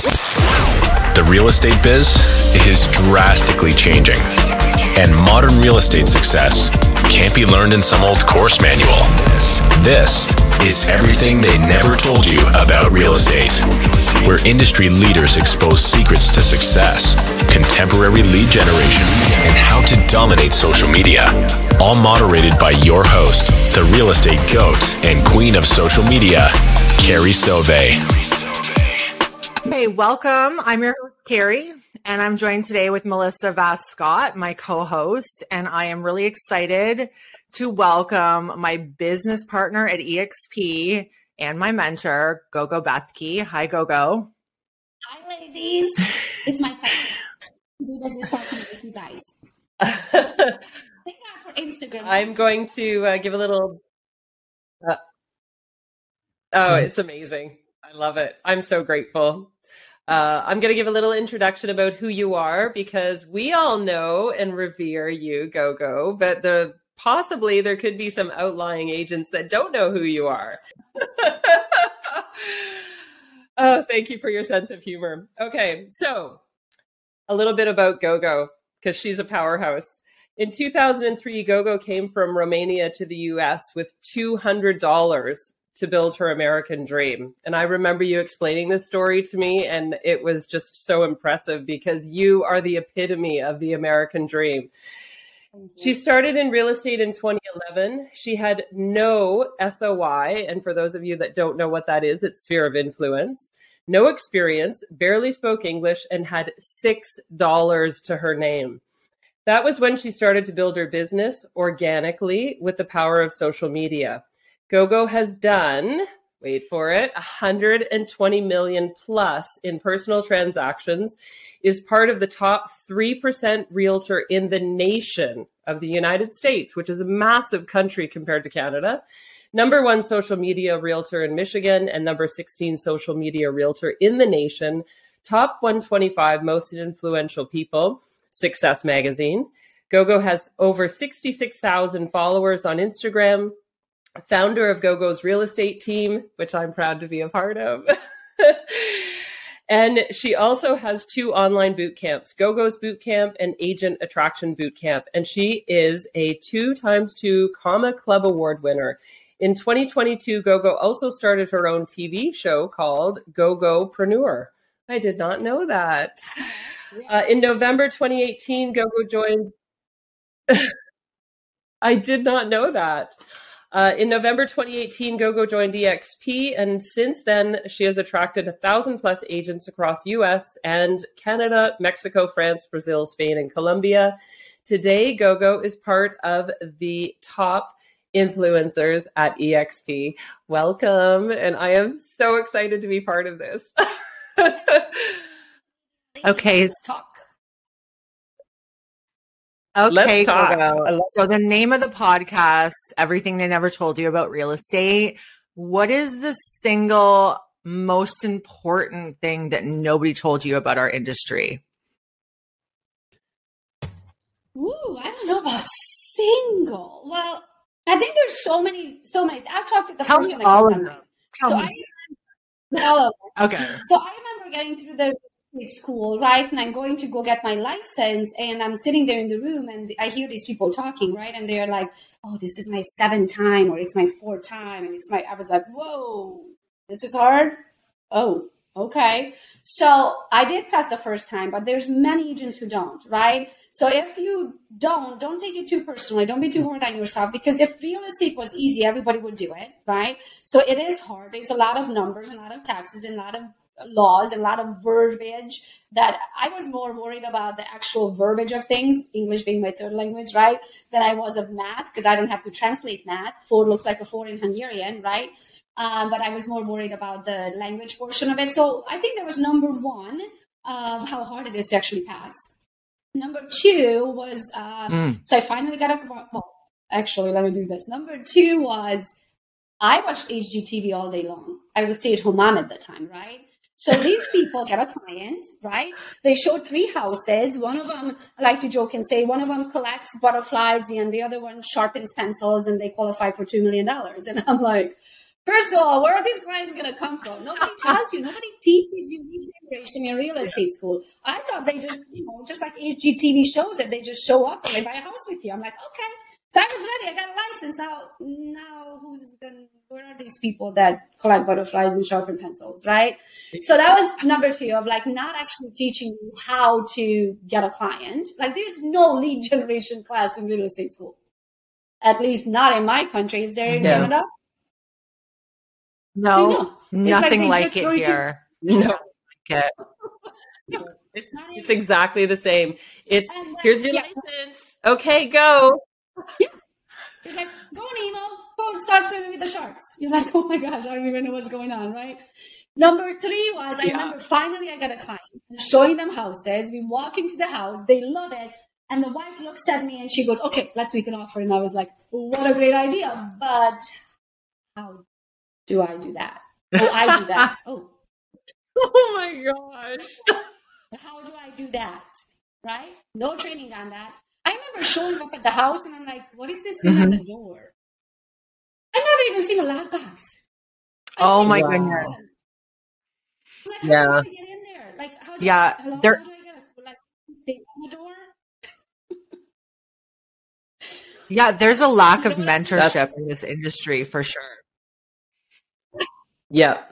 The real estate biz is drastically changing, and modern real estate success can't be learned in some old course manual. This is everything they never told you about real estate, where industry leaders expose secrets to success, contemporary lead generation, and how to dominate social media. All moderated by your host, the real estate goat and queen of social media, Carrie Soave. Hey, welcome. I'm your host, Carrie, and I'm joined today with Melissa Vass Scott, my co host. And I am really excited to welcome my business partner at EXP and my mentor, Gogo Bethke. Hi, Gogo. Hi, ladies. It's my pleasure to be business partner with you guys. Thank God for Instagram. I'm going to uh, give a little. Uh, oh, it's amazing. I love it. I'm so grateful. Uh, I'm going to give a little introduction about who you are because we all know and revere you, Gogo, but the possibly there could be some outlying agents that don't know who you are. oh, thank you for your sense of humor. Okay, so a little bit about Gogo because she's a powerhouse. In 2003, Gogo came from Romania to the US with $200 to build her American dream. And I remember you explaining this story to me, and it was just so impressive because you are the epitome of the American dream. She started in real estate in 2011. She had no SOI. And for those of you that don't know what that is, it's sphere of influence. No experience, barely spoke English, and had $6 to her name. That was when she started to build her business organically with the power of social media. GoGo has done, wait for it, 120 million plus in personal transactions, is part of the top 3% realtor in the nation of the United States, which is a massive country compared to Canada. Number one social media realtor in Michigan and number 16 social media realtor in the nation. Top 125 most influential people, Success Magazine. GoGo has over 66,000 followers on Instagram, founder of GoGo's real estate team, which I'm proud to be a part of. and she also has two online boot camps, GoGo's boot camp and agent attraction boot camp. And she is a two times two comma club award winner. In 2022, GoGo also started her own TV show called GoGopreneur. I did not know that. Uh, in November 2018, GoGo joined. I did not know that. Uh, in November 2018, GoGo joined EXP, and since then, she has attracted a thousand plus agents across US and Canada, Mexico, France, Brazil, Spain, and Colombia. Today, GoGo is part of the top influencers at EXP. Welcome, and I am so excited to be part of this. okay, Let's talk. Okay, Let's talk. Gogo. I love- So the name of the podcast, everything they never told you about real estate. What is the single most important thing that nobody told you about our industry? Ooh, I don't know about single. Well, I think there's so many, so many. I've talked with the Tell first me all of them. Tell So me. I all of them. Okay. So I remember getting through the school, right? And I'm going to go get my license, and I'm sitting there in the room, and I hear these people talking, right? And they're like, "Oh, this is my seventh time, or it's my fourth time," and it's my. I was like, "Whoa, this is hard." Oh, okay. So I did pass the first time, but there's many agents who don't, right? So if you don't, don't take it too personally. Don't be too hard on yourself because if real estate was easy, everybody would do it, right? So it is hard. There's a lot of numbers, a lot of taxes, and a lot of laws, and a lot of verbiage that I was more worried about the actual verbiage of things, English being my third language, right? Than I was of math because I don't have to translate math. Four looks like a four in Hungarian, right? Um, but I was more worried about the language portion of it. So I think that was number one of how hard it is to actually pass. Number two was uh, Mm. so I finally got a well. Actually, let me do this. Number two was I watched HGTV all day long. I was a stay-at-home mom at the time, right? So these people get a client, right? They showed three houses. One of them, I like to joke and say, one of them collects butterflies and the other one sharpens pencils and they qualify for $2 million. And I'm like, First of all, where are these clients going to come from? Nobody tells you. Nobody teaches you lead generation in real estate school. I thought they just, you know, just like HGTV shows it, they just show up and they buy a house with you. I'm like, okay, so I was ready. I got a license. Now, now who's going to, where are these people that collect butterflies and sharpen pencils, right? So that was number two of like not actually teaching you how to get a client. Like there's no lead generation class in real estate school. At least not in my country. Is there in Yeah. Canada? No, no. Nothing they like, it throw you to- here. No, Okay. it's, Not it's even- exactly the same. It's then- here's your yeah. license. Okay, go. It's like, go on Nemo, go start swimming with the sharks. You're like, oh my gosh, I don't even know what's going on, right? Number three was I Yeah. remember finally I got a client showing them houses. We walk into the house, they love it. And the wife looks at me and she goes, Okay, let's make an offer. And I was like, What a great idea. But how do I do that? Oh, I do that. Oh, Oh my gosh. how do I do that? Right? No training on that. I remember showing up at the house and I'm like, what is this thing on mm-hmm. the door? I never even seen a lockbox. I Oh my goodness. what it like, how Yeah. do I get in there? Like, how do Yeah, I, hello, there- how do I like, the? Yeah, there's a lack of That's- mentorship in this industry for sure. Yeah.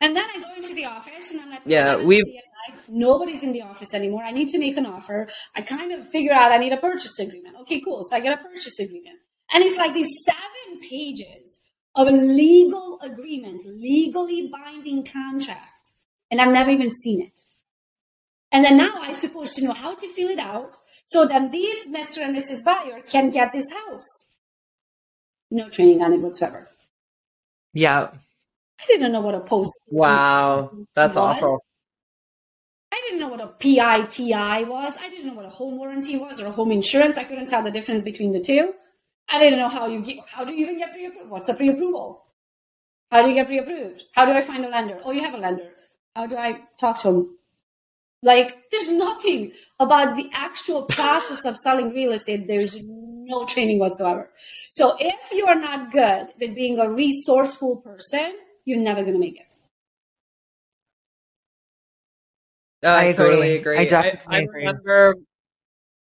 And then I go into the office and I'm like, Yeah, we- at night, nobody's in the office anymore. I need to make an offer. I kind of figure out I need a purchase agreement. Okay, cool. So I get a purchase agreement. And it's like these seven pages of a legal agreement, legally binding contract. And I've never even seen it. And then now I'm supposed to know how to fill it out so then these Mr. and Mrs. Buyer can get this house. No training on it whatsoever. Yeah. I didn't know what a post Wow. That's was. awful. Didn't know what a PITI was. I didn't know what a home warranty was or a home insurance. I couldn't tell the difference between the two. I didn't know how you get, how do you even get pre-approved? What's a pre-approval? How do you get pre-approved? How do I find a lender? Oh, you have a lender. How do I talk to them? Like, there's nothing about the actual process of selling real estate. There's no training whatsoever. So if you are not good with being a resourceful person, you're never going to make it. I, I agree. totally agree. I definitely I, agree. remember,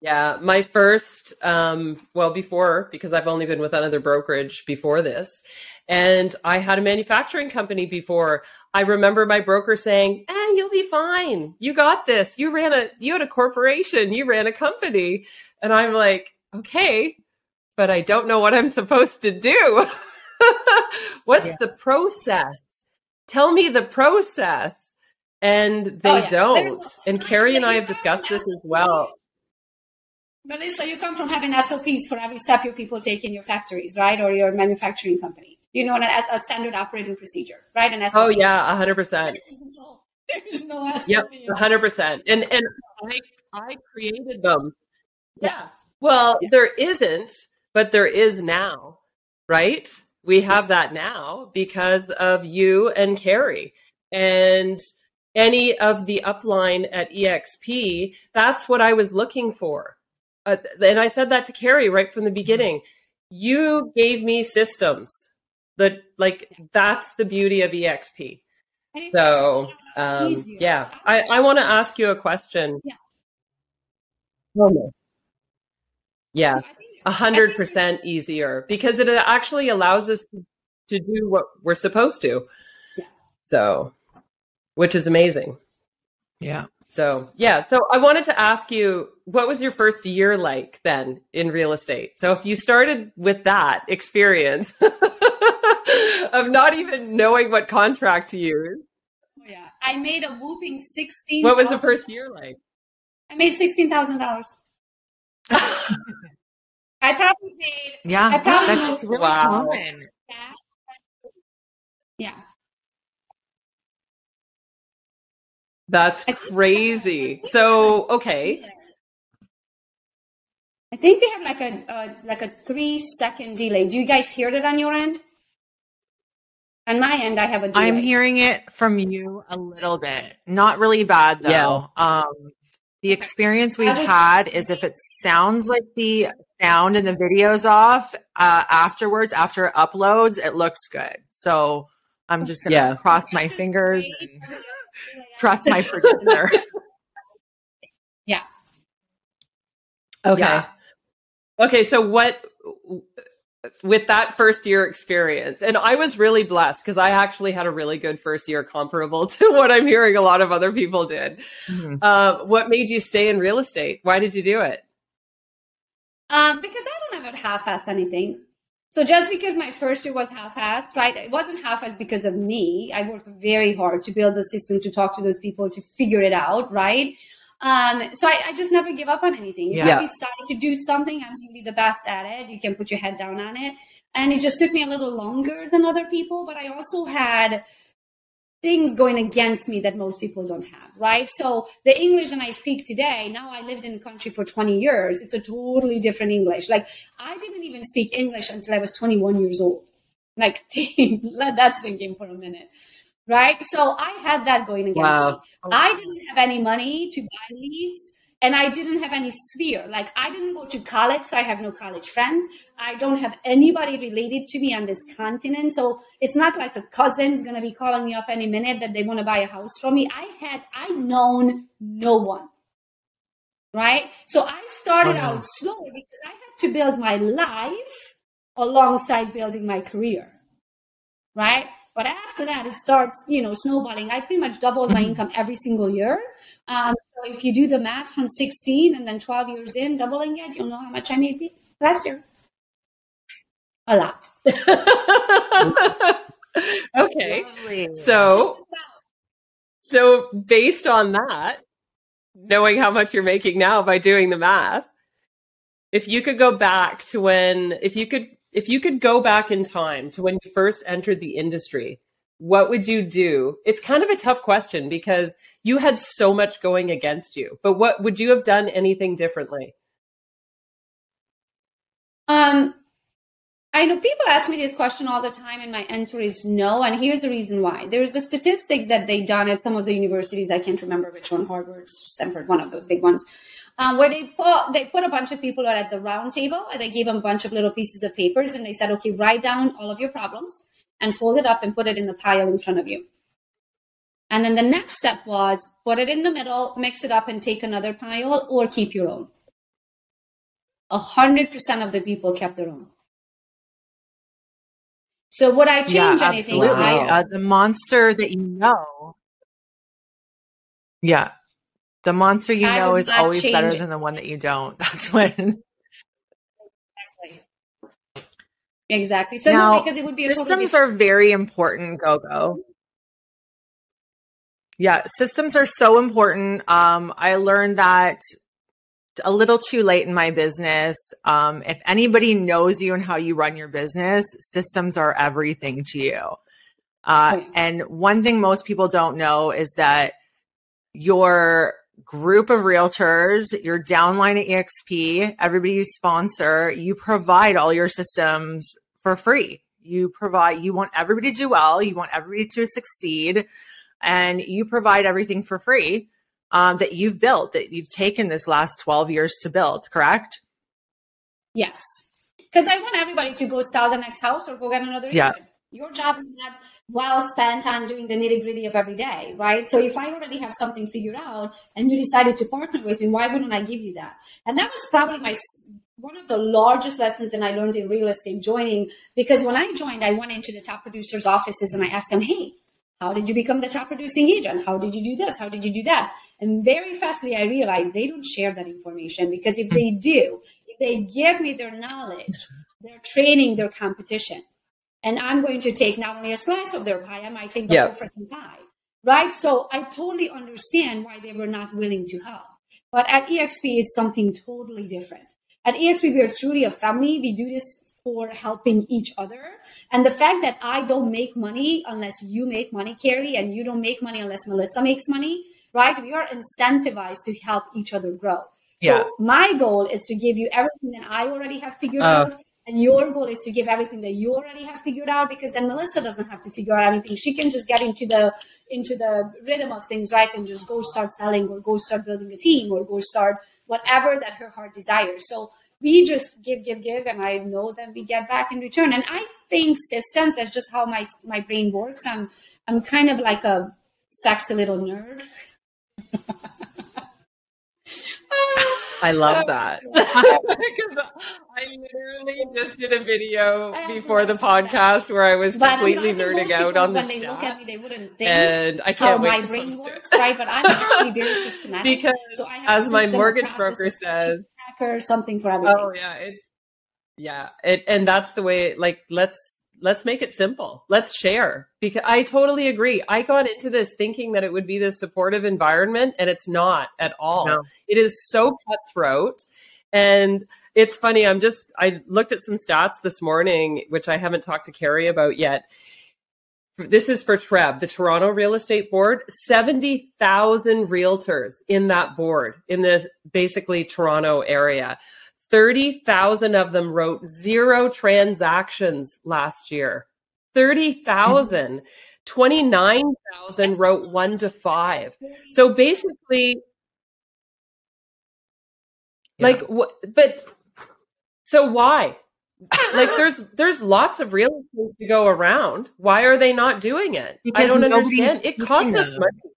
yeah, my first, um, well, before, because I've only been with another brokerage before this, and I had a manufacturing company before. I remember my broker saying, eh, you'll be fine. You got this. You ran a, you had a corporation, you ran a company. And I'm like, okay, but I don't know what I'm supposed to do. What's Yeah. the process? Tell me the process. And oh, they Oh, yeah. don't. And Carrie and I have discussed this as well. Melissa, you come from having SOPs for every step your people take in your factories, right? Or your manufacturing company. You know, a, a standard operating procedure, right? An SOP. Oh yeah, hundred percent. There's no, there's no SOP. Yep, hundred percent. And and I I created them. Yeah. Well, there isn't, but there is now, right? We have that now because of you and Carrie and any of the upline at EXP. That's what I was looking for. Uh, and I said that to Carrie right from the beginning. You gave me systems that, like, that's the beauty of EXP. So, um, yeah, I, I want to ask you a question. Yeah. Yeah, I think- a I hundred think percent easier because it actually allows us to do what we're supposed to. Yeah. So, which is amazing. Yeah. So, yeah. So I wanted to ask you, what was your first year like then in real estate? So if you started with that experience of not even knowing what contract to use, Oh, yeah. I made a whooping sixteen. what was the first year like? I made sixteen thousand dollars. I probably paid Yeah. I probably That's really Wow. common. Yeah. That's crazy. So, okay. I think we have like a uh, like a three second delay. Do you guys hear that on your end? On my end, I have a delay. I'm hearing it from you a little bit. Not really bad though. Yeah. Um the experience we've had is if it sounds like the sound and the video's off uh, afterwards, after it uploads, it looks good. So I'm just gonna Yeah. cross my fingers and trust my producer. Yeah. Okay. Yeah. Okay. So what with that first year experience, and I was really blessed because I actually had a really good first year comparable to what I'm hearing a lot of other people did. Mhm. Uh, what made you stay in real estate? Why did you do it? Um, because I don't ever half-ass anything. So just because my first year was half-assed, right? It wasn't half-assed because of me. I worked very hard to build the system, to talk to those people, to figure it out, right? Um, so I, I just never give up on anything. If Yeah. I decide to do something, I'm usually the best at it. You can put your head down on it. And it just took me a little longer than other people, but I also had things going against me that most people don't have, right? So the English that I speak today, now I lived in the country for 20 years. It's a totally different English. Like I didn't even speak English until I was 21 years old. Like let that sink in for a minute. Right? So I had that going against Wow. me. I didn't have any money to buy leads and I didn't have any sphere. Like I didn't go to college, so I have no college friends. I don't have anybody related to me on this continent. So it's not like a cousin's gonna be calling me up any minute that they want to buy a house from me. I had I known no one. Right? So I started Oh, no. out slow because I had to build my life alongside building my career. Right? But after that, it starts, you know, snowballing. I pretty much doubled my income every single year. Um, so if you do the math from 16 and then 12 years in, doubling it, you'll know how much I made last year. A lot. okay. Lovely. So, so based on that, knowing how much you're making now by doing the math, if you could go back to when, if you could, if you could go back in time to when you first entered the industry, what would you do? It's kind of a tough question because you had so much going against you, but what would you have done anything differently? Um, I know people ask me this question all the time, and my answer is no. And here's the reason why. There's the statistics that they done at some of the universities. I can't remember which one, Harvard, Stanford, one of those big ones, um, where they put they put a bunch of people at the round table and they gave them a bunch of little pieces of papers and they said, okay, write down all of your problems and fold it up and put it in the pile in front of you. And then the next step was put it in the middle, mix it up, and take another pile or keep your own. A hundred percent of the people kept their own. So would I change yeah, anything? absolutely. I, Uh, the monster that you know. Yeah. The monster you I know is always better change- than the one that you don't. That's when exactly. So Now, no, because it would be a totally systems different- are very important, go go. Yeah, systems are so important. Um, I learned that a little too late in my business. Um, if anybody knows you and how you run your business, systems are everything to you. Uh, Right. and one thing most people don't know is that your group of realtors, your downline at EXP, everybody you sponsor, you provide all your systems for free. You provide, you want everybody to do well, you want everybody to succeed, and you provide everything for free um, that you've built, that you've taken this last 12 years to build, correct? Yes. Because I want everybody to go sell the next house or go get another Yeah. agent. Your job is not well spent on doing the nitty gritty of every day, right? So if I already have something figured out and you decided to partner with me, why wouldn't I give you that? And that was probably my one of the largest lessons that I learned in real estate joining because when I joined, I went into the top producers' offices and I asked them, "Hey, how did you become the top producing agent? How did you do this? How did you do that?" And very fastly, I realized they don't share that information because if they hmm. do, if they give me their knowledge, they're training their competition. And I'm going to take not only a slice of their pie, I might take the Yeah. whole freaking pie. Right? So I totally understand why they were not willing to help. But at EXP is something totally different. At EXP, we are truly a family. We do this for helping each other. And the fact that I don't make money unless you make money, Carrie, and you don't make money unless Melissa makes money, right? We are incentivized to help each other grow. Yeah. So my goal is to give you everything that I already have figured Oh. out and your goal is to give everything that you already have figured out because then melissa doesn't have to figure out anything she can just get into the into the rhythm of things right and just go start selling or go start building a team or go start whatever that her heart desires so we just give give give and i know that we get back in return and i think systems that's just how my my brain works i'm i'm kind of like a sexy little nerd I love that. Because I literally just did a video before the podcast where I was completely nerding out on the when stats. they look at me, they wouldn't think and I can't wait my to brain post works, it. right? But I'm actually very systematic. because so I have as my mortgage broker a says, tracker, something for everything. Oh yeah, it's yeah, it and that's the way. Like let's let's make it simple. Let's share because I totally agree. I got into this thinking that it would be this supportive environment, and it's not at all. No. It is so cutthroat. And it's funny, I'm just, I looked at some stats this morning, which I haven't talked to Carrie about yet. This is for TREB, the Toronto Real Estate Board, 70,000 realtors in that board in the basically Toronto area. 30,000 of them wrote zero transactions last year. 30,000. 29,000 wrote one to five. So basically, like what but so why like there's there's lots of real estate to go around why are they not doing it i don't understand it costs us money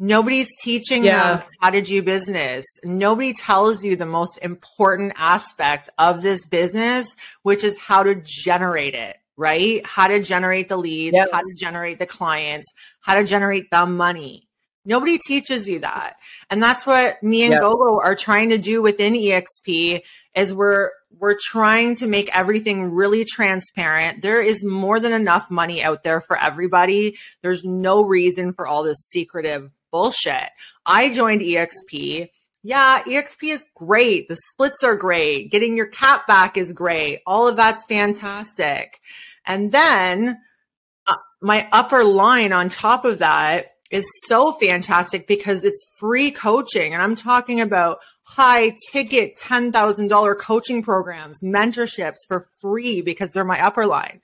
Nobody's teaching Yeah. them how to do business. Nobody tells you the most important aspect of this business, which is how to generate it, right? How to generate the leads, Yeah. how to generate the clients, how to generate the money. Nobody teaches you that. And that's what me and Yeah. Gogo are trying to do within EXP is we're we're trying to make everything really transparent. There is more than enough money out there for everybody. There's no reason for all this secretive bullshit. I joined EXP. Yeah, EXP is great. The splits are great. Getting your cap back is great. All of that's fantastic. And then uh, my upper line on top of that is so fantastic because it's free coaching. And I'm talking about high ticket $10,000 coaching programs, mentorships for free because they're my upper line.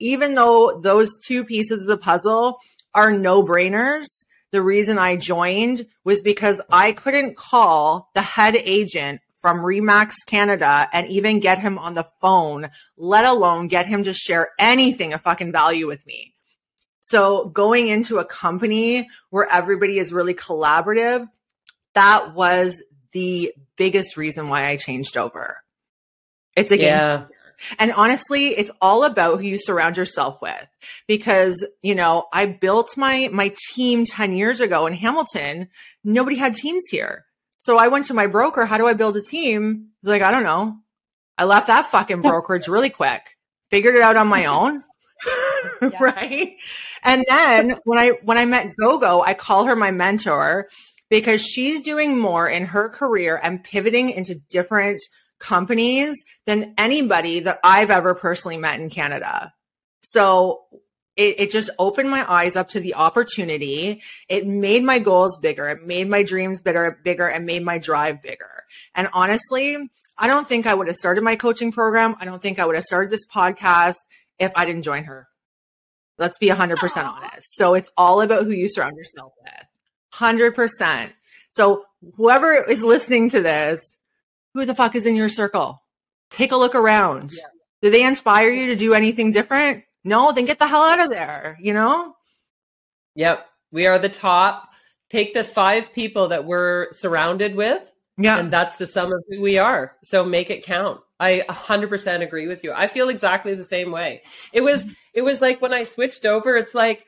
Even though those two pieces of the puzzle are no brainers, the reason I joined was because I couldn't call the head agent from Remax Canada and even get him on the phone, let alone get him to share anything of fucking value with me. So going into a company where everybody is really collaborative, that was the biggest reason why I changed over. It's a game yeah and honestly, it's all about who you surround yourself with because, you know, I built my my team 10 years ago in Hamilton. Nobody had teams here. So I went to my broker, how do I build a team? He's like, I don't know. I left that fucking brokerage really quick. Figured it out on my own. right? And then when I when I met Gogo, I call her my mentor because she's doing more in her career and pivoting into different companies than anybody that I've ever personally met in Canada. So it, it just opened my eyes up to the opportunity. It made my goals bigger. It made my dreams bigger, bigger and made my drive bigger. And honestly, I don't think I would have started my coaching program. I don't think I would have started this podcast if I didn't join her. Let's be 100% honest. So it's all about who you surround yourself with. 100%. So whoever is listening to this, who the fuck is in your circle? Take a look around. Yeah. Do they inspire you to do anything different? No, then get the hell out of there, you know? yep we are the top take the five people that we're surrounded with Yeah. and that's the sum of who we are so make it count i 100% agree with you i feel exactly the same way it was it was like when i switched over it's like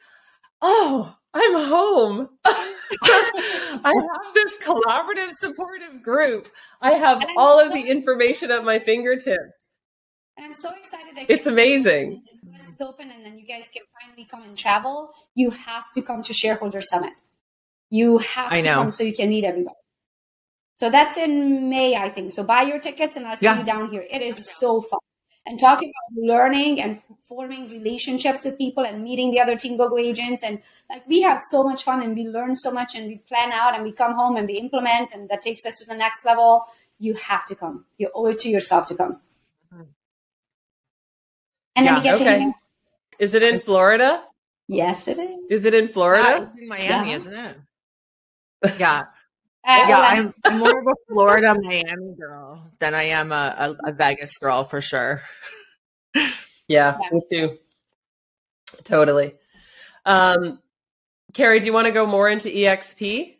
oh i'm home i have this collaborative supportive group i have all of the information at my fingertips And I'm so excited that It's amazing. The US is open, and then you guys can finally come and travel. You have to come to Shareholder Summit. You have I to know. come so you can meet everybody. So that's in May, I think. So buy your tickets, and I'll see Yeah. you down here. It is so fun. And talking about learning and forming relationships with people and meeting the other Team GoGo agents. And like we have so much fun and we learn so much and we plan out and we come home and we implement and that takes us to the next level. You have to come. You owe it to yourself to come. And then Yeah, we get okay. to hang out. Is it in Florida? Yes, it is. Is it in Florida? it's in Miami, Yeah. isn't it? Yeah, Uh, yeah. I'm, I'm more of a Florida Miami girl than I am a, a, a Vegas girl for sure. Yeah, Yeah. me too. Totally. Um, Carrie, do you want to go more into EXP?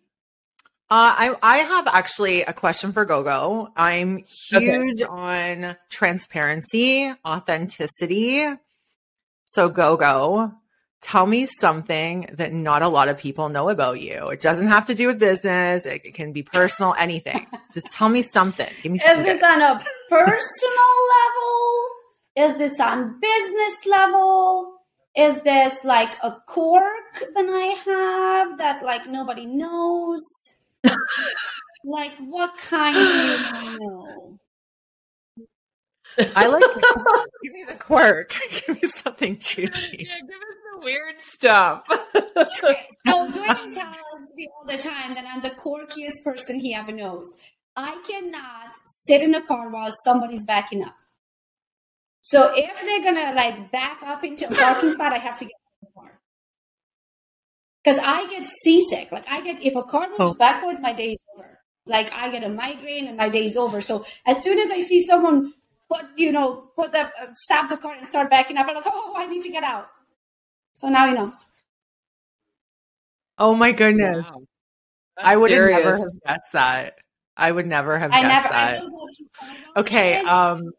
Uh, I I have actually a question for Gogo. I'm huge on transparency, authenticity. So Gogo, tell me something that not a lot of people know about you. It doesn't have to do with business. It, it can be personal, anything. Just tell me something. Give me something. Is something. this on a personal level? Is this on business level? Is this like a quirk that I have that like nobody knows? like what kind do you know? I like give me the quirk. give me something juicy. Yeah, give us the weird stuff. Okay, so Dwayne tells me all the time that I'm the quirkiest person he ever knows. I cannot sit in a car while somebody's backing up. So if they're gonna like back up into a parking spot, I have to get out of the car. Because I get seasick. Like I get if a car moves Oh. backwards, my day is over. Like I get a migraine and my day is over. So as soon as I see someone put you know put the uh, stop the car and start backing up, I'm like, oh, I need to get out. So now you know. Oh my goodness. Wow. I would have never have guessed that. I would never have I guessed never. I that. don't go Okay. Um.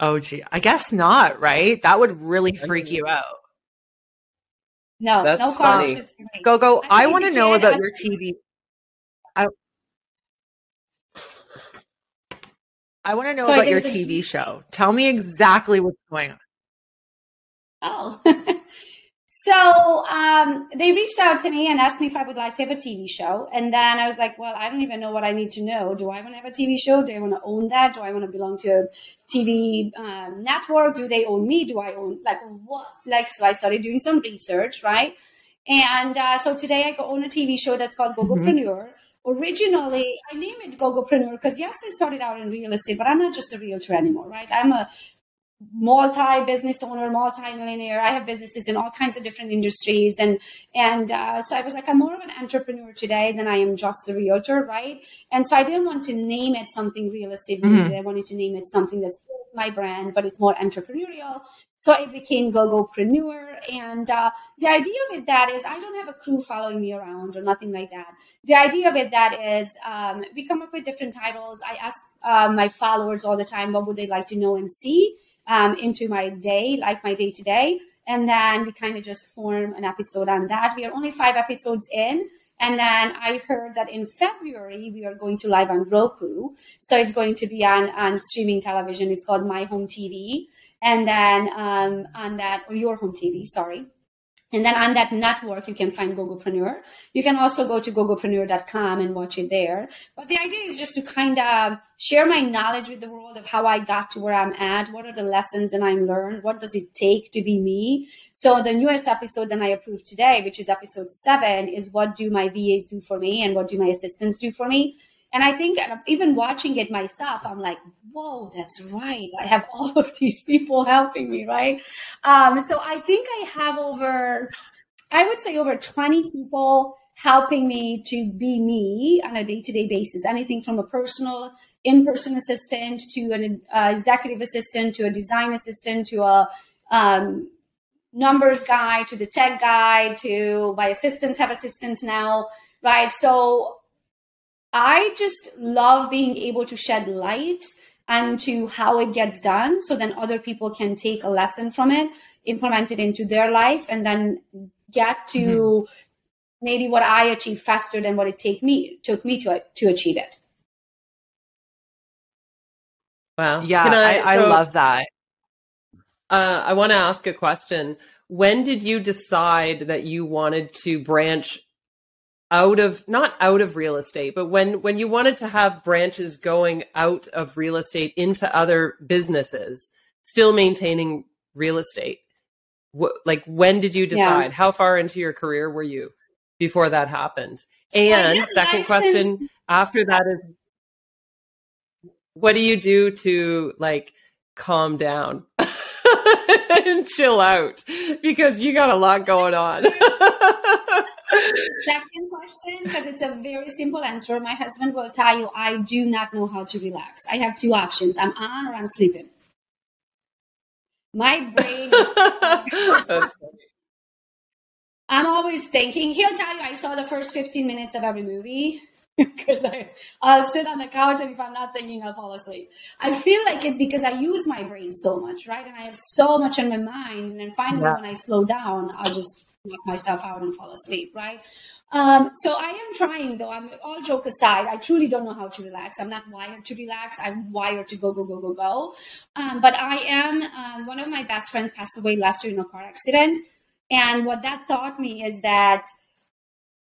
Oh gee, I guess not. Right? That would really freak you out. no, That's no funny. washes for me. Go go. I I want to know about your TV. I want to know Sorry, about your there's a- TV show. Tell me exactly what's going on. Oh. so um, they reached out to me and asked me if I would like to have a TV show. And then I was like, well, I don't even know what I need to know. Do I want to have a TV show? Do I want to own that? Do I want to belong to a TV um, network? Do they own me? Do I own, like, what? Like, so I started doing some research, right? And uh, so today I go own a TV show that's called Gogopreneur. Originally, I named it Gogopreneur because yes, I started out in real estate, but I'm not just a realtor anymore, right? I'm a multi business owner, multi millionaire. I have businesses in all kinds of different industries, and and uh, so I was like, I'm more of an entrepreneur today than I am just a realtor, right? And so I didn't want to name it something real estate related. I wanted to name it something that's my brand, but it's more entrepreneurial. So it became GoGoPreneur, and uh, the idea of it that is, I don't have a crew following me around or nothing like that. The idea of it that is, um, we come up with different titles. I ask uh, my followers all the time, what would they like to know and see? Um, into my day, like my day to day. And then we kind of just form an episode on that. We are only five episodes in. And then I heard that in February, we are going to live on Roku. So it's going to be on, on streaming television. It's called My Home TV. And then um, on that, or Your Home TV, sorry. And then on that network, you can find Gogopreneur. You can also go to gogopreneur.com and watch it there. But the idea is just to kind of share my knowledge with the world of how I got to where I'm at. What are the lessons that I'm learned? What does it take to be me? So the newest episode that I approved today, which is episode seven, is what do my VAs do for me and what do my assistants do for me? And I think even watching it myself, I'm like, whoa, that's right. I have all of these people helping me, right? Um, so I think I have over, I would say over 20 people helping me to be me on a day to day basis. Anything from a personal in person assistant to an uh, executive assistant to a design assistant to a um, numbers guy to the tech guy to my assistants have assistants now, right? So I just love being able to shed light onto how it gets done so then other people can take a lesson from it, implement it into their life, and then get to mm-hmm. maybe what I achieve faster than what it take me took me to to achieve it. Wow. Yeah, I, I, so, I love that. Uh, I want to ask a question. When did you decide that you wanted to branch out of not out of real estate, but when when you wanted to have branches going out of real estate into other businesses, still maintaining real estate? What, like when did you decide? Yeah. How far into your career were you before that happened? And second question after that is what do you do to like calm down and chill out because you got a lot going on. Second question, because it's a very simple answer. My husband will tell you I do not know how to relax. I have two options I'm on or I'm sleeping. My brain is. I'm always thinking, he'll tell you I saw the first 15 minutes of every movie because I, I'll sit on the couch and if I'm not thinking, I'll fall asleep. I feel like it's because I use my brain so much, right? And I have so much on my mind. And then finally, yeah. when I slow down, I'll just knock myself out and fall asleep, right? Um, so I am trying, though. I'm all joke aside. I truly don't know how to relax. I'm not wired to relax. I'm wired to go, go, go, go, go. Um, but I am. Um, one of my best friends passed away last year in a car accident, and what that taught me is that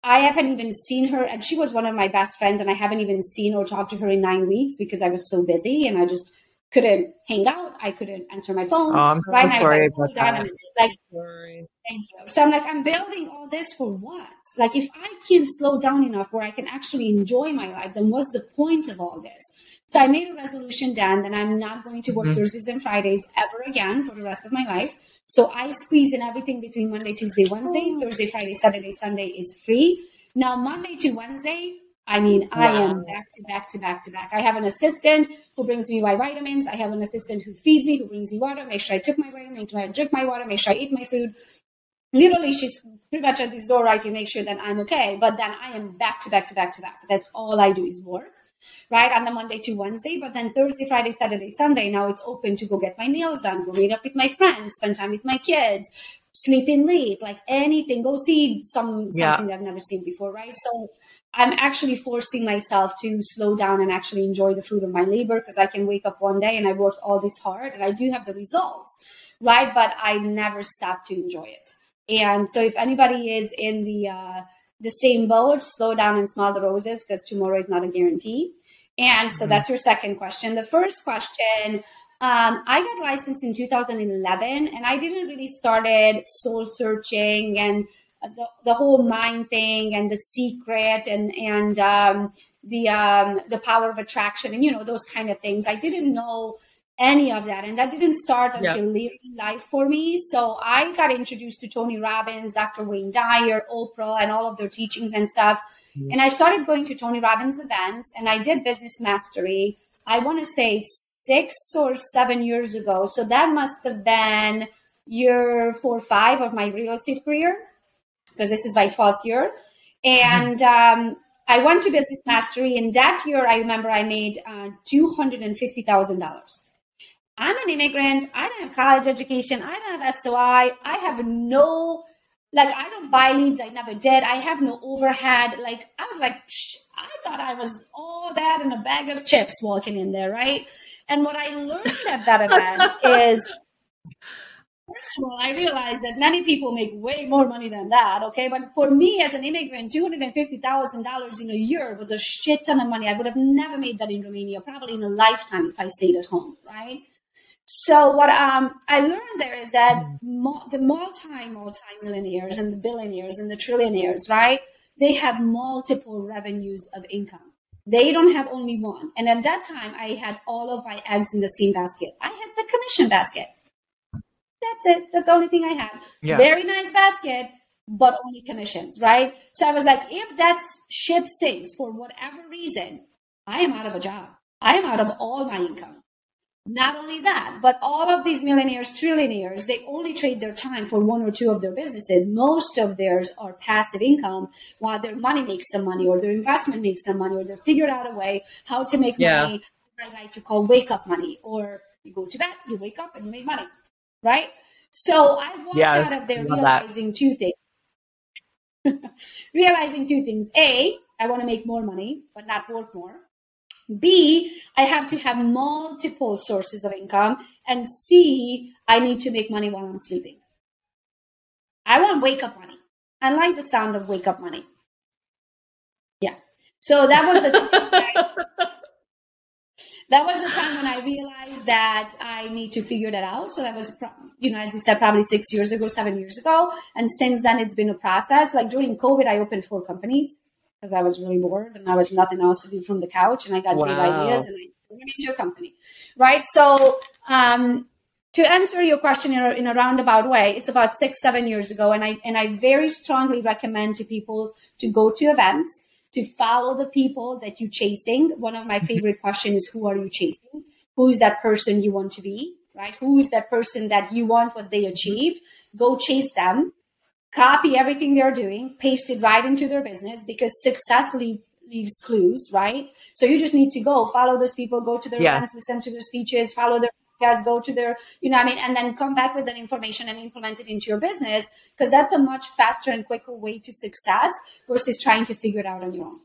I haven't even seen her, and she was one of my best friends, and I haven't even seen or talked to her in nine weeks because I was so busy and I just couldn't hang out. I couldn't answer my phone. Oh, I'm, right? I'm sorry like, about that. Like, sorry. thank you. So I'm like, I'm building all this for what? Like, if I can't slow down enough where I can actually enjoy my life, then what's the point of all this? So I made a resolution, Dan, that I'm not going to work mm-hmm. Thursdays and Fridays ever again for the rest of my life. So I squeeze in everything between Monday, Tuesday, Wednesday, oh. Thursday, Friday, Saturday, Sunday is free. Now, Monday to Wednesday, I mean, wow. I am back to back to back to back. I have an assistant who brings me my vitamins. I have an assistant who feeds me, who brings me water, make sure I took my vitamin, make sure I drink my water, make sure I eat my food. Literally, she's pretty much at this door right to make sure that I'm okay. But then I am back to back to back to back. That's all I do is work right? On the Monday to Wednesday, but then Thursday, Friday, Saturday, Sunday, now it's open to go get my nails done, go meet up with my friends, spend time with my kids, sleep in late, like anything, go see some yeah. something that I've never seen before, right? So I'm actually forcing myself to slow down and actually enjoy the fruit of my labor because I can wake up one day and I worked all this hard and I do have the results, right? But I never stop to enjoy it. And so if anybody is in the uh, the same boat, slow down and smell the roses because tomorrow is not a guarantee. And so mm-hmm. that's your second question. The first question, um, I got licensed in 2011 and I didn't really started soul searching and the, the whole mind thing and the secret and, and, um, the, um, the power of attraction and, you know, those kind of things. I didn't know any of that. And that didn't start until yeah. later in life for me. So I got introduced to Tony Robbins, Dr. Wayne Dyer, Oprah, and all of their teachings and stuff. Mm-hmm. And I started going to Tony Robbins events and I did business mastery. I want to say six or seven years ago. So that must have been year four or five of my real estate career because this is my 12th year. And um, I went to business mastery. And that year, I remember I made uh, $250,000. I'm an immigrant. I don't have college education. I don't have SOI. I have no, like, I don't buy leads. I never did. I have no overhead. Like, I was like, Psh, I thought I was all that in a bag of chips walking in there, right? And what I learned at that event is, first of all, I realized that many people make way more money than that, okay? But for me as an immigrant, $250,000 in a year was a shit ton of money. I would have never made that in Romania, probably in a lifetime if I stayed at home, right? So what um, I learned there is that the multi multi millionaires and the billionaires and the trillionaires, right? They have multiple revenues of income. They don't have only one. And at that time, I had all of my eggs in the same basket. I had the commission basket. That's it. That's the only thing I had. Yeah. Very nice basket, but only commissions, right? So I was like, if that ship sinks for whatever reason, I am out of a job. I am out of all my income. Not only that, but all of these millionaires, trillionaires, they only trade their time for one or two of their businesses. Most of theirs are passive income while their money makes some money or their investment makes some money or they figured out a way how to make yeah. money I like to call wake up money or you go to bed, you wake up and you make money. Right? So I walked yes, out of there realizing that. two things. realizing two things. A, I want to make more money, but not work more. B, I have to have multiple sources of income. And C, I need to make money while I'm sleeping. I want wake up money. I like the sound of wake up money. Yeah. So that was the that was the time when I realized that I need to figure that out. So that was, you know, as you said, probably six years ago, seven years ago. And since then, it's been a process. Like during COVID, I opened four companies because I was really bored and I was nothing else to do from the couch and I got wow. great ideas and I Manage your company, right? So, um, to answer your question in a, in a, roundabout way, it's about six, seven years ago, and I and I very strongly recommend to people to go to events, to follow the people that you're chasing. One of my mm-hmm. favorite questions is, "Who are you chasing? Who is that person you want to be? Right? Who is that person that you want what they achieved? Go chase them, copy everything they're doing, paste it right into their business because success leaves leaves clues, right? So you just need to go follow those people, go to their yeah. events, listen to their speeches, follow their podcasts, go to their, you know, I mean, and then come back with that information and implement it into your business because that's a much faster and quicker way to success versus trying to figure it out on your own.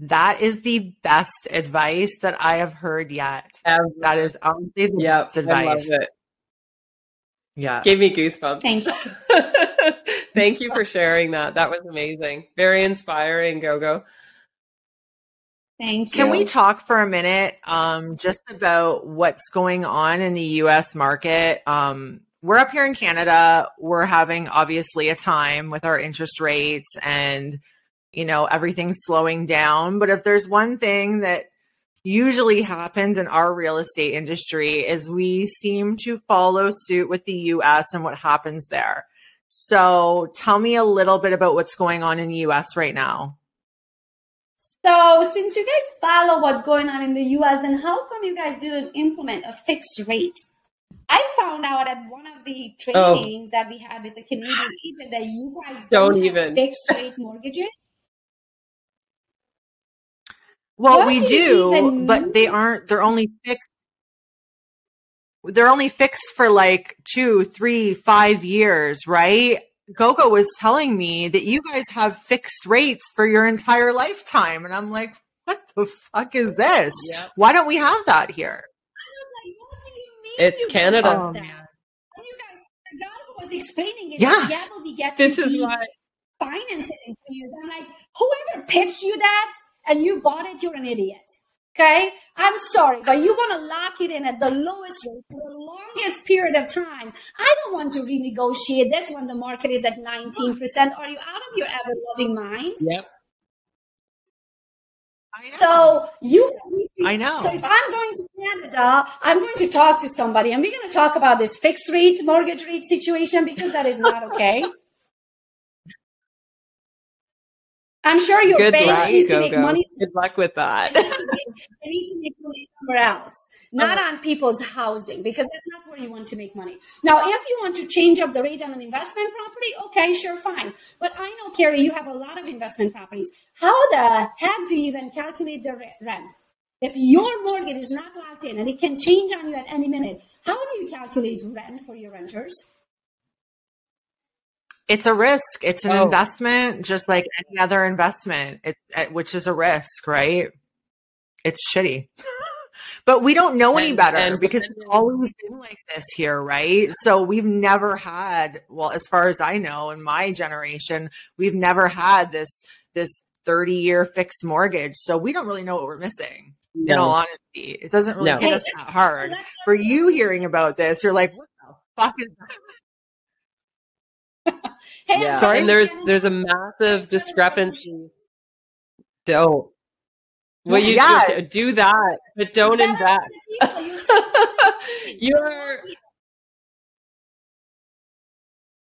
That is the best advice that I have heard yet. Um, that is honestly the yep, best advice. Yeah. Gave me goosebumps. Thank you. Thank you for sharing that. That was amazing. Very inspiring, Gogo. Thank you. Can we talk for a minute um, just about what's going on in the US market? Um, we're up here in Canada. We're having obviously a time with our interest rates and, you know, everything's slowing down. But if there's one thing that usually happens in our real estate industry is we seem to follow suit with the US and what happens there. So tell me a little bit about what's going on in the US right now. So since you guys follow what's going on in the US, then how come you guys didn't implement a fixed rate? I found out at one of the trainings oh. that we had with the Canadian agent that you guys don't, don't even fixed rate mortgages. Well, what we do, but they aren't, they're only fixed. They're only fixed for like two, three, five years, right? Gogo was telling me that you guys have fixed rates for your entire lifetime. And I'm like, what the fuck is this? Yep. Why don't we have that here? it's Canada. Oh, man. Um, was explaining it. Yeah. we get this is why finance it in two years. I'm like, whoever pitched you that and you bought it, you're an idiot. Okay. I'm sorry, but you want to lock it in at the lowest rate for the longest period of time. I don't want to renegotiate this when the market is at 19%. Are you out of your ever loving mind? Yep. So you, to, I know. So if I'm going to Canada, I'm going to talk to somebody, and we're going to talk about this fixed rate mortgage rate situation because that is not okay. I'm sure your Good banks luck, need to make money. Good luck with that. they, need to make money somewhere else, not uh-huh. on people's housing, because that's not where you want to make money. Now, if you want to change up the rate on an investment property, okay, sure, fine. But I know, Carrie, you have a lot of investment properties. How the heck do you even calculate the rent? If your mortgage is not locked in and it can change on you at any minute, how do you calculate rent for your renters? It's a risk. It's an oh. investment, just like any other investment. It's eh, which is a risk, right? It's shitty. but we don't know any better and, because it's always been like this here, right? So we've never had, well, as far as I know, in my generation, we've never had this this 30 year fixed mortgage. So we don't really know what we're missing. No. In all honesty, it doesn't really no. hit us that hard. For you hearing about this, you're like, what the fuck is that? Hey, yeah. Sorry? And there's there's a massive discrepancy. Don't. Well, you yeah. should do that, but don't invest. You're.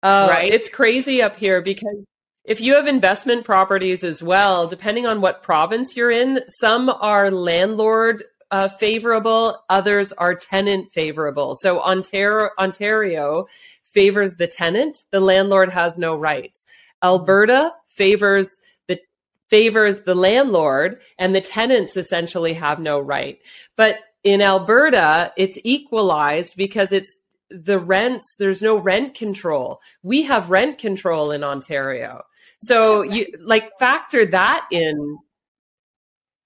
Oh, right. It's crazy up here because if you have investment properties as well, depending on what province you're in, some are landlord uh, favorable, others are tenant favorable. So Ontario, Ontario favors the tenant, the landlord has no rights. Alberta favors the favors the landlord and the tenants essentially have no right. But in Alberta, it's equalized because it's the rents, there's no rent control. We have rent control in Ontario. So you like factor that in.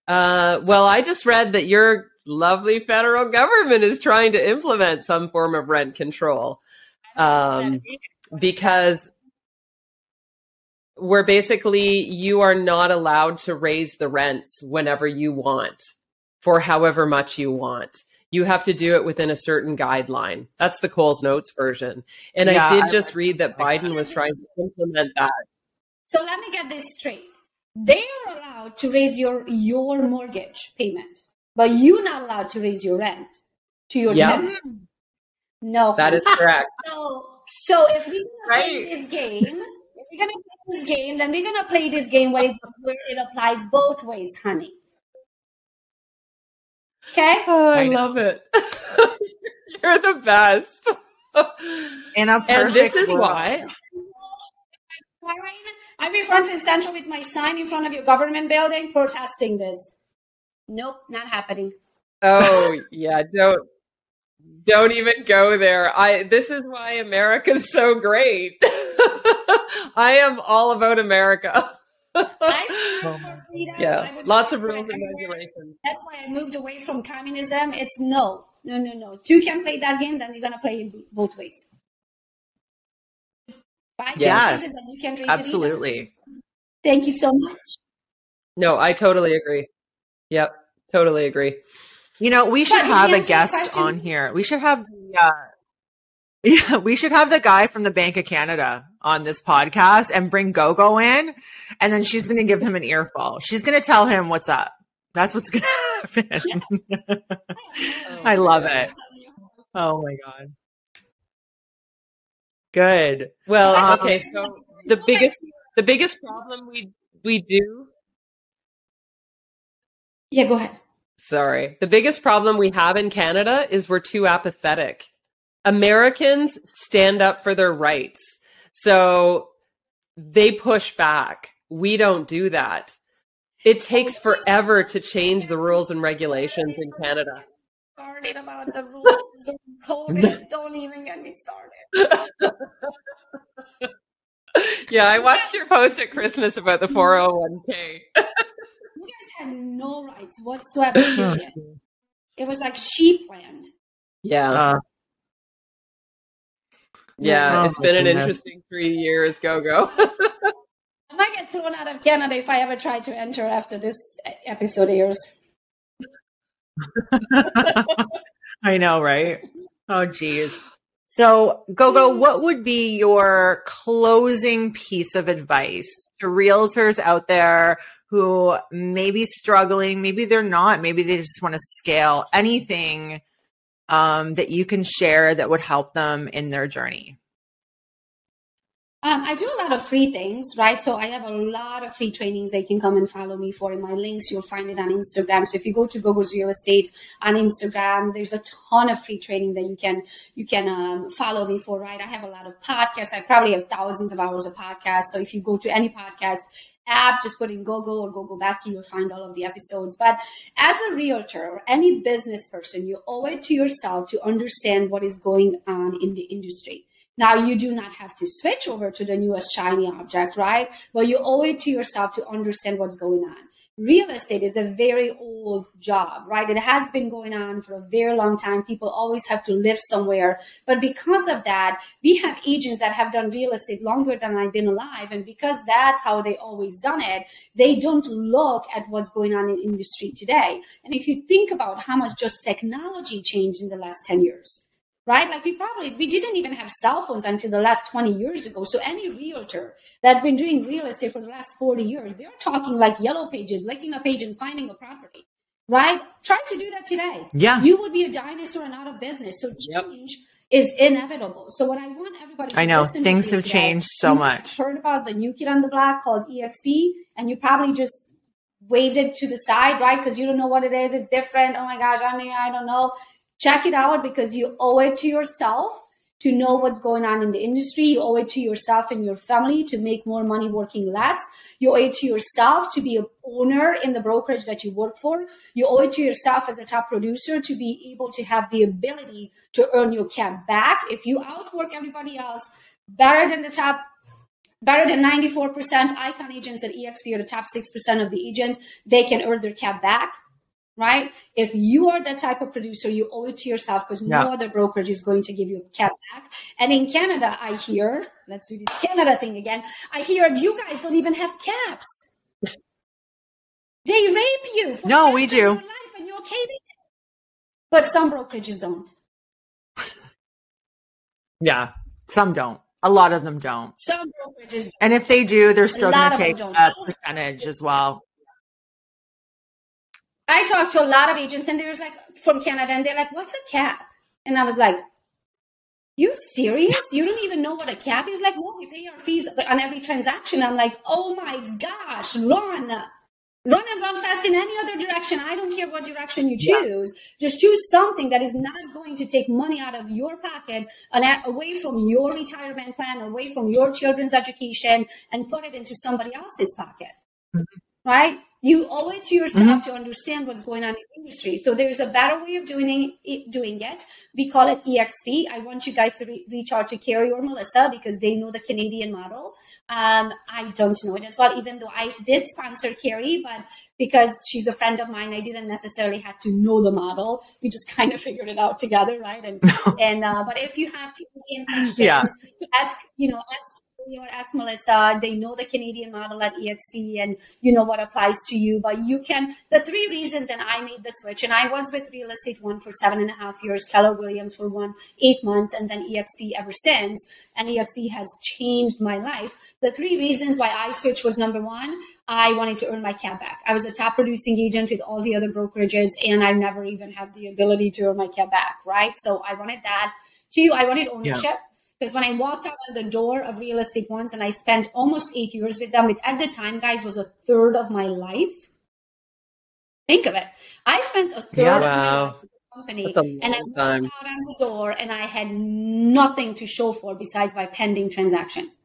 Uh, well, I just read that your lovely federal government is trying to implement some form of rent control um, because where basically you are not allowed to raise the rents whenever you want for however much you want. You have to do it within a certain guideline. That's the Coles Notes version. And yeah, I did just read that Biden was trying to implement that. So let me get this straight. They are allowed to raise your your mortgage payment, but you're not allowed to raise your rent to your Yep. tenant. No, That is correct. so, so if we're gonna play this game, if we're gonna play this game, then we're gonna play this game where it, where it applies both ways, honey. Okay? Oh, I I love it. You're the best. In a and this is world. why I'll be front and center with my sign in front of your government building protesting this. Nope, not happening. Oh yeah, don't don't even go there. I this is why America's so great. I am all about America. I fought oh freedom. yeah, I would lots fight of for rules and regulations. That's why I moved away from communism. It's no, no, no, no. Two can play that game, then we're gonna play it both ways. Five Yes. can raise it, then you can raise. Absolutely. Thank you so much. No, I totally agree. Yep, totally agree. You know, we should did have a guest on here. We should have the uh, yeah, we should have the guy from the Bank of Canada on this podcast and bring Gogo in, and then she's going to give him an earful. She's going to tell him what's up. That's what's going to happen. I love it. Oh my god. Good. Well, Um, okay, so the biggest the biggest problem we we do Yeah, go ahead. Sorry. The biggest problem we have in Canada is we're too apathetic. Americans stand up for their rights. So they push back. We don't do that. It takes forever to change the rules and regulations in Canada. Started about the rules, the COVID. Don't even get me started. Yeah, I watched your post at Christmas about the 401k. You guys had no rights whatsoever. It was like sheep land. Yeah. Uh, Yeah, Oh, it's been an goodness. interesting 3 years, Gogo. I might get thrown out of Canada if I ever try to enter after this episode airs. I know, right? Oh, geez. So, Gogo, what would be your closing piece of advice to realtors out there who may be struggling? Maybe they're not. Maybe they just want to scale. Anything um, that you can share that would help them in their journey? Um, I do a lot of free things, right? So I have a lot of free trainings they can come and follow me for. In my links, you'll find it on Instagram. So if you go to Gogo's Real Estate on Instagram, there's a ton of free training that you can you can um, follow me for, right? I have a lot of podcasts. I probably have thousands of hours of podcasts. So if you go to any podcast app, just put in Gogo or Gogo Bethke, you'll find all of the episodes. But as a realtor or any business person, you owe it to yourself to understand what is going on in the industry. Now, you do not have to switch over to the newest shiny object, right? But you owe it to yourself to understand what's going on. Real estate is a very old job, right? It has been going on for a very long time. People always have to live somewhere. But because of that, we have agents that have done real estate longer than I've been alive. And because that's how they always done it, they don't look at what's going on in industry today. And if you think about how much just technology changed in the last 10 years, right? Like we probably we didn't even have cell phones until the last 20 years ago. So any realtor that's been doing real estate for the last 40 years, they're talking like yellow pages, licking a page and finding a property. Right? Try to do that today. Yeah. You would be a dinosaur and out of business. So Yep. change is inevitable. So what I want everybody to I know things have today, changed so you much. Heard about the new kid on the block called EXP, and you probably just waved it to the side, right? Because you don't know what it is. It's different. Oh my gosh, I mean, I don't know. Check it out because you owe it to yourself to know what's going on in the industry. You owe it to yourself and your family to make more money working less. You owe it to yourself to be an owner in the brokerage that you work for. You owe it to yourself as a top producer to be able to have the ability to earn your cap back. If you outwork everybody else better than the top better than 94% icon agents at exp are the top 6% of the agents they can earn their cap back right if you are that type of producer you owe it to yourself because Yeah. no other brokerage is going to give you a cap back and in canada i hear let's do this canada thing again i hear you guys don't even have caps they rape you for No, we do. life and you're okay with it. but some brokerages don't Yeah. Some don't. A lot of them don't. Some brokerages, And if they do, they're still going to take a percentage as well. I talked to a lot of agents and there's like from Canada and they're like, what's a cap? And I was like, you serious? You don't even know what a cap is? Like, no, we pay our fees on every transaction. I'm like, oh my gosh, run. Run and run fast in any other direction. I don't care what direction you Yeah. choose. Just choose something that is not going to take money out of your pocket and away from your retirement plan, away from your children's education, and put it into somebody else's pocket. Mm-hmm. Right? You owe it to yourself to understand what's going on in the industry. So there's a better way of doing it. Doing it. We call it EXP. I want you guys to re- reach out to Carrie or Melissa because they know the Canadian model. Um, I don't know it as well, even though I did sponsor Carrie, but because she's a friend of mine, I didn't necessarily have to know the model. We just kind of figured it out together, right? And and uh, but if you have Canadian questions, Yeah. ask you know ask Carrie or ask Melissa. They know the Canadian model at EXP, and you know what applies to you. But you can the three reasons that I made the switch, and I was with Real Estate One for seven and a half years, Keller Williams for one eight months, and then EXP ever since. And EXP has changed my life. The three reasons why I switched was number one, I wanted to earn my cap back. I was a top producing agent with all the other brokerages, and I've never even had the ability to earn my cap back, right? So I wanted that. Two, I wanted ownership. Because when I walked out of the door of Real Estate One's and I spent almost eight years with them, which at the time, guys, was a third of my life. Think of it. I spent a third Yeah. of my life with the company and I walked time. out on the door and I had nothing to show for besides my pending transactions.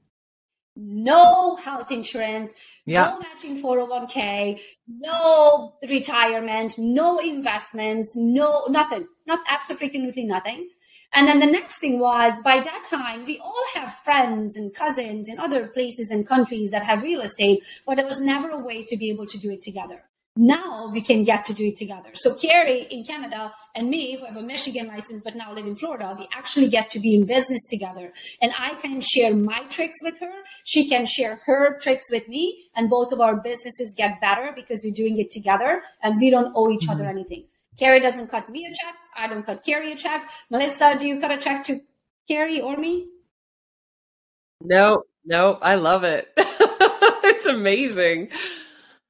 No health insurance, Yeah. no matching 401k, no retirement, no investments, no nothing, not absolutely nothing. And then the next thing was by that time, we all have friends and cousins in other places and countries that have real estate, but there was never a way to be able to do it together. Now we can get to do it together. So Carrie in Canada and me, who have a Michigan license but now live in Florida, we actually get to be in business together. And I can share my tricks with her. She can share her tricks with me. And both of our businesses get better because we're doing it together and we don't owe each other mm-hmm. anything. Carrie doesn't cut me a check. I don't cut Carrie a check. Melissa, do you cut a check to Carrie or me? No, no, I love it. it's amazing.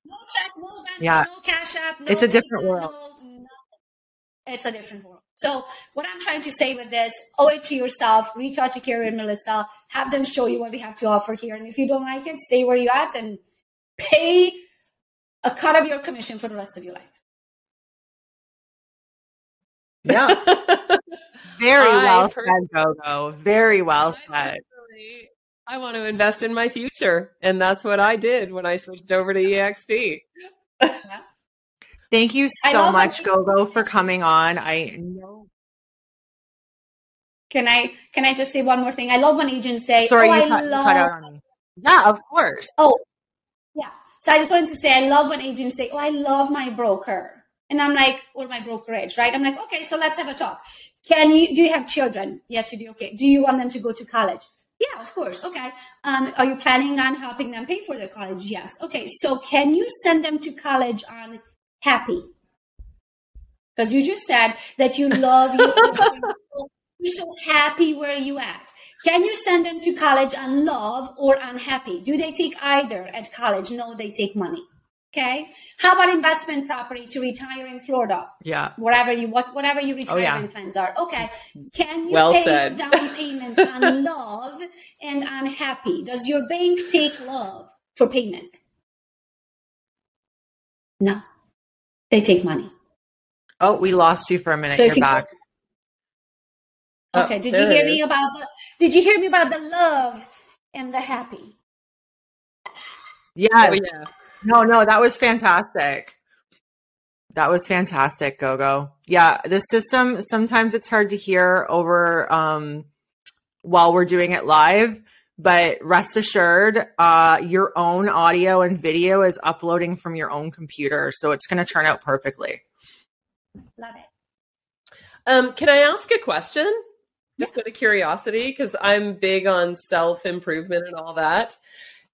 No check, no vendor, Yeah. no cash app. No It's a different PayPal, world. no. It's a different world. So what I'm trying to say with this, owe it to yourself, reach out to Carrie and Melissa, have them show you what we have to offer here. And if you don't like it, stay where you're at and pay a cut of your commission for the rest of your life. Yeah. Very I well per- said, Gogo. Very well I said. I want to invest in my future. And that's what I did when I switched over to EXP. Thank you so much, when- Gogo, for coming on. I know. Can I can I just say one more thing? I love when agents say, Sorry, "Oh, you I cut, love cut out on me. Yeah, of course. Oh, yeah. So I just wanted to say, I love when agents say, "Oh, I love my broker," and I'm like, or my brokerage, right? I'm like, okay, so let's have a talk. Can you? Do you have children? Yes, you do. Okay. Do you want them to go to college? Yeah, of course. Okay. Um, are you planning on helping them pay for their college? Yes. Okay. So can you send them to college on happy? Because you just said that you love you. You're so happy where you at. Can you send them to college on love or unhappy? Do they take either at college? No, they take money. Okay. How about investment property to retire in Florida? Yeah. Whatever you what whatever your Oh, yeah. retirement plans are. Okay. Can you Well pay said. down payment on love and unhappy? Does your bank take love for payment? No. They take money. Oh, we lost you for a minute. So You're you- back. Oh, Okay. Did you hear me oh, about the did you hear me about the love and the happy? Yeah. Oh, yeah. No, no, that was fantastic. That was fantastic, Gogo. Yeah, the system sometimes it's hard to hear over um while we're doing it live, but rest assured, uh your own audio and video is uploading from your own computer, so it's going to turn out perfectly. Love it. Um, can I ask a question? Just out of curiosity, because I'm big on self improvement and all that.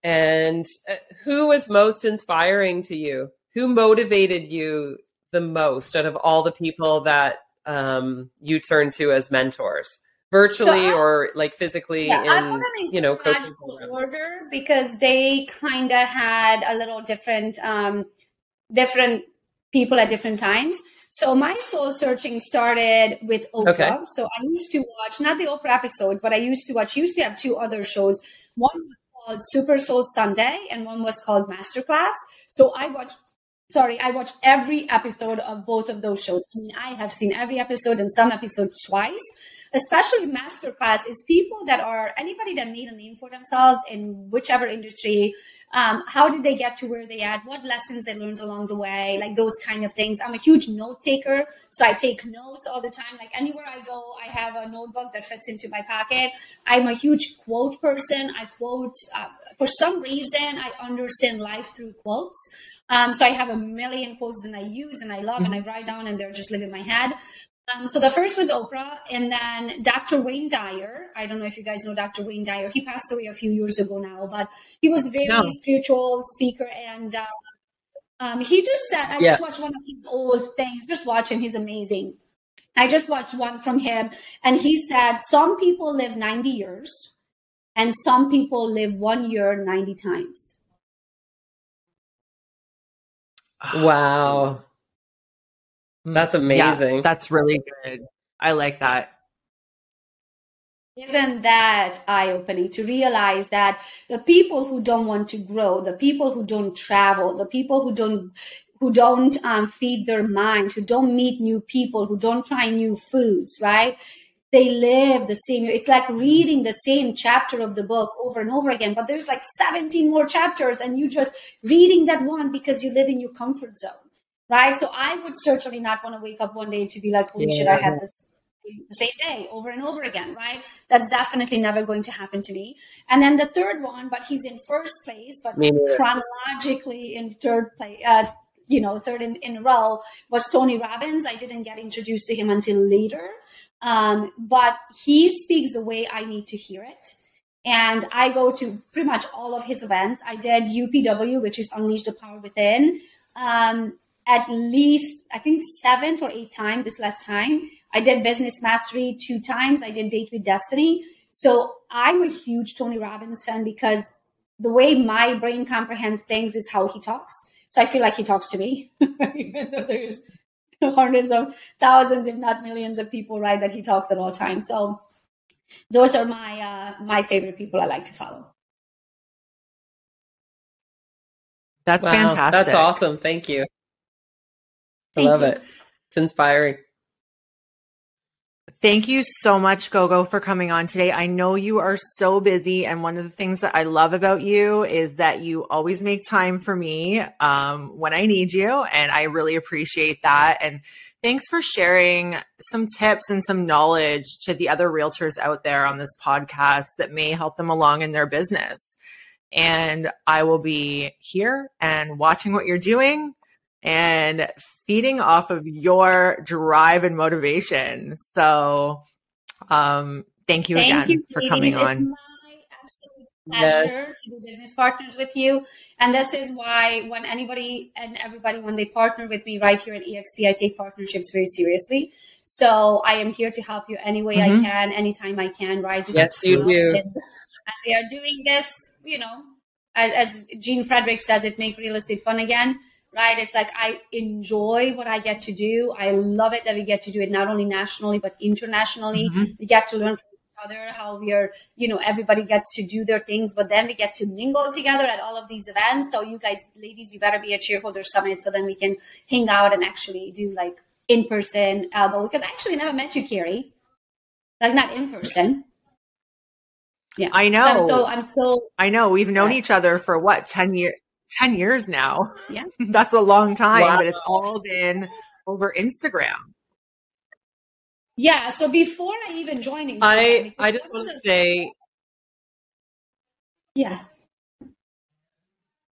And uh, who was most inspiring to you? Who motivated you the most out of all the people that um, you turn to as mentors? virtually So I- or like physically Yeah, in in you know coaching order because they kind of had a little different, um, different people at different times. So my soul searching started with Oprah. Okay. So I used to watch not the Oprah episodes, but I used to watch. Used to have two other shows. One was called Super Soul Sunday, and one was called Masterclass. So I watched. Sorry, I watched every episode of both of those shows. I mean, I have seen every episode and some episodes twice especially masterclass is people that are anybody that made a name for themselves in whichever industry um, how did they get to where they at? What lessons they learned along the way? Like those kind of things. I'm a huge note taker so i take notes all the time. Like anywhere i go i have a notebook that fits into my pocket. I'm a huge quote person. I quote uh, for some reason i understand life through quotes. Um, so i have a million quotes that i use and i love and i write down and they're just live in my head um, so the first was Oprah, and then Dr. Wayne Dyer. I don't know if you guys know Dr. Wayne Dyer. He passed away a few years ago now, but he was very No. spiritual speaker, and uh, um, he just said, "I just watched one of his old things. Just watch him; he's amazing." I just watched one from him, and he said, "Some people live ninety years, and some people live one year ninety times." Wow. That's amazing. Yeah, that's really good. I like that. Isn't that eye opening to realize that the people who don't want to grow, the people who don't travel, the people who don't who don't um, feed their mind, who don't meet new people, who don't try new foods, right? They live the same. It's like reading the same chapter of the book over and over again, but there's like 17 more chapters, and you just reading that one because you live in your comfort zone, right? So I would certainly not want to wake up one day to be like, holy shit, I had this the same day over and over again, right? That's definitely never going to happen to me. And then the third one, but he's in first place, but neither. chronologically in third place, uh, you know, third in, in a row was Tony Robbins. I didn't get introduced to him until later. Um, but he speaks the way I need to hear it. And I go to pretty much all of his events. I did UPW, which is Unleash the Power Within, um, at least, I think, seven or eight times this last time. I did Business Mastery two times. I did Date with Destiny. So I'm a huge Tony Robbins fan because the way my brain comprehends things is how he talks. So I feel like he talks to me, even though there's hundreds of thousands, if not millions, of people, right, that he talks at all times. So those are my uh, my favorite people I like to follow. That's Wow, fantastic. That's awesome. Thank you. I love you. it. It's inspiring. Thank you so much, Gogo, for coming on today. I know you are so busy, and one of the things that I love about you is that you always make time for me um, when I need you, and I really appreciate that. And thanks for sharing some tips and some knowledge to the other realtors out there on this podcast that may help them along in their business. And I will be here and watching what you're doing and feeding off of your drive and motivation. So, um, thank you Thank again you for coming It's on. my absolute pleasure to be business partners with you. And this is why when anybody and everybody, when they partner with me right here at EXP, I take partnerships very seriously. So I am here to help you any way Mhm. I can, anytime I can, right? Just Yes, you do. And, we are doing this, you know, as, as Gene Frederick says, it make real estate fun again. Right. It's like I enjoy what I get to do. I love it that we get to do it not only nationally, but internationally. Mhm. We get to learn from each other how we are, you know, everybody gets to do their things, but then we get to mingle together at all of these events. So you guys, ladies, you better be at shareholder summit so then we can hang out and actually do like in person elbow because I actually never met you, Carrie. Like not in person. Yeah. I So know. I'm so I'm so I know we've known Yeah. each other for what, 10 years, 10 years now. Yeah. That's a long time, Wow. but it's all been over Instagram. yeah. So before I even joined Instagram, I I just want to say, yeah.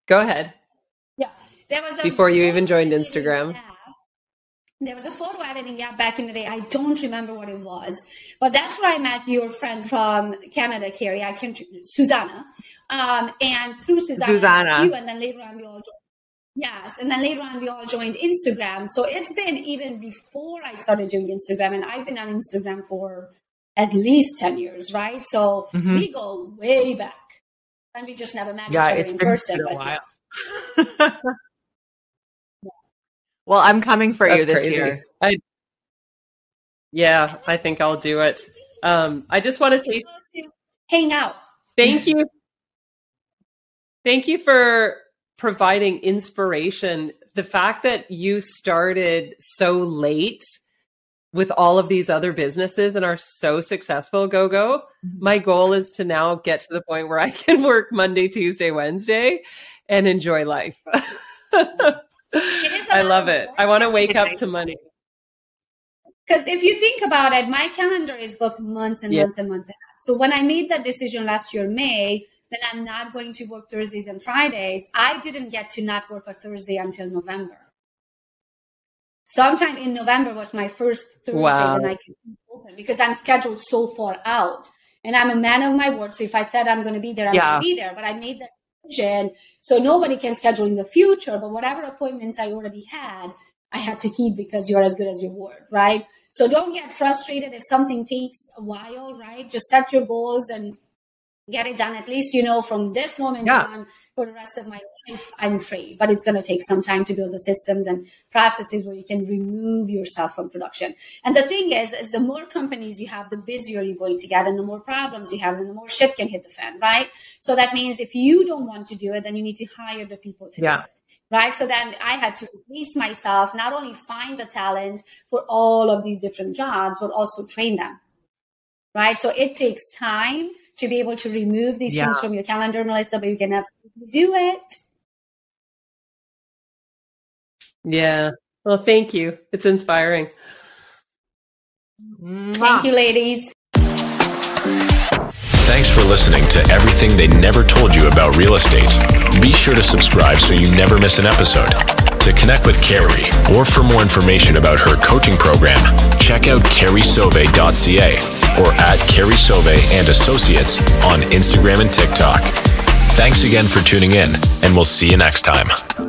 go ahead. Yeah, there was a Before you even joined Instagram. app. There was a photo editing app back in the day. I don't remember what it was, but that's where I met your friend from Canada, Carrie. I can't, Susanna. Um, and through Susanna, Susanna. you, and then later on we all joined. Yes, and then later on we all joined Instagram. So it's been even before I started doing Instagram, and I've been on Instagram for at least 10 years, right? So mm-hmm. we go way back. And we just never met yeah, each other in person. A while. well, I'm coming for That's you this crazy. year. I, yeah, I think I'll do it. Um, I just want to say hang out. Thank you. Thank you for providing inspiration. The fact that you started so late with all of these other businesses and are so successful, Gogo. Mm-hmm. My goal is to now get to the point where I can work Monday, Tuesday, Wednesday and enjoy life. I love it. I want to wake up to money. Because if you think about it, my calendar is booked months and yeah. months and months ahead. So when I made that decision last year, May, that I'm not going to work Thursdays and Fridays, I didn't get to not work a Thursday until November. Sometime in November was my first Thursday wow. that I could open because I'm scheduled so far out. And I'm a man of my word. So if I said I'm going to be there, I'm yeah. going to be there. But I made that So nobody can schedule in the future. But whatever appointments I already had, I had to keep because you're as good as your word, right? So don't get frustrated if something takes a while, right? Just set your goals and get it done. At least you know from this moment yeah. on for the rest of my life, I'm free. But it's going to take some time to build the systems and processes where you can remove yourself from production. And the thing is, is the more companies you have, the busier you're going to get, and the more problems you have, and the more shit can hit the fan, right? So that means if you don't want to do it, then you need to hire the people to yeah. do it right? So then I had to release myself, not only find the talent for all of these different jobs, but also train them, right? So it takes time to be able to remove these yeah. things from your calendar, Melissa, but you can absolutely do it. Yeah. Well, thank you. It's inspiring. Thank you, ladies. Thanks for listening to everything they never told you about real estate. Be sure to subscribe so you never miss an episode. To connect with Carrie or for more information about her coaching program, check out carriesoave.ca or at Carrie Soave and Associates on Instagram and TikTok. Thanks again for tuning in, and we'll see you next time.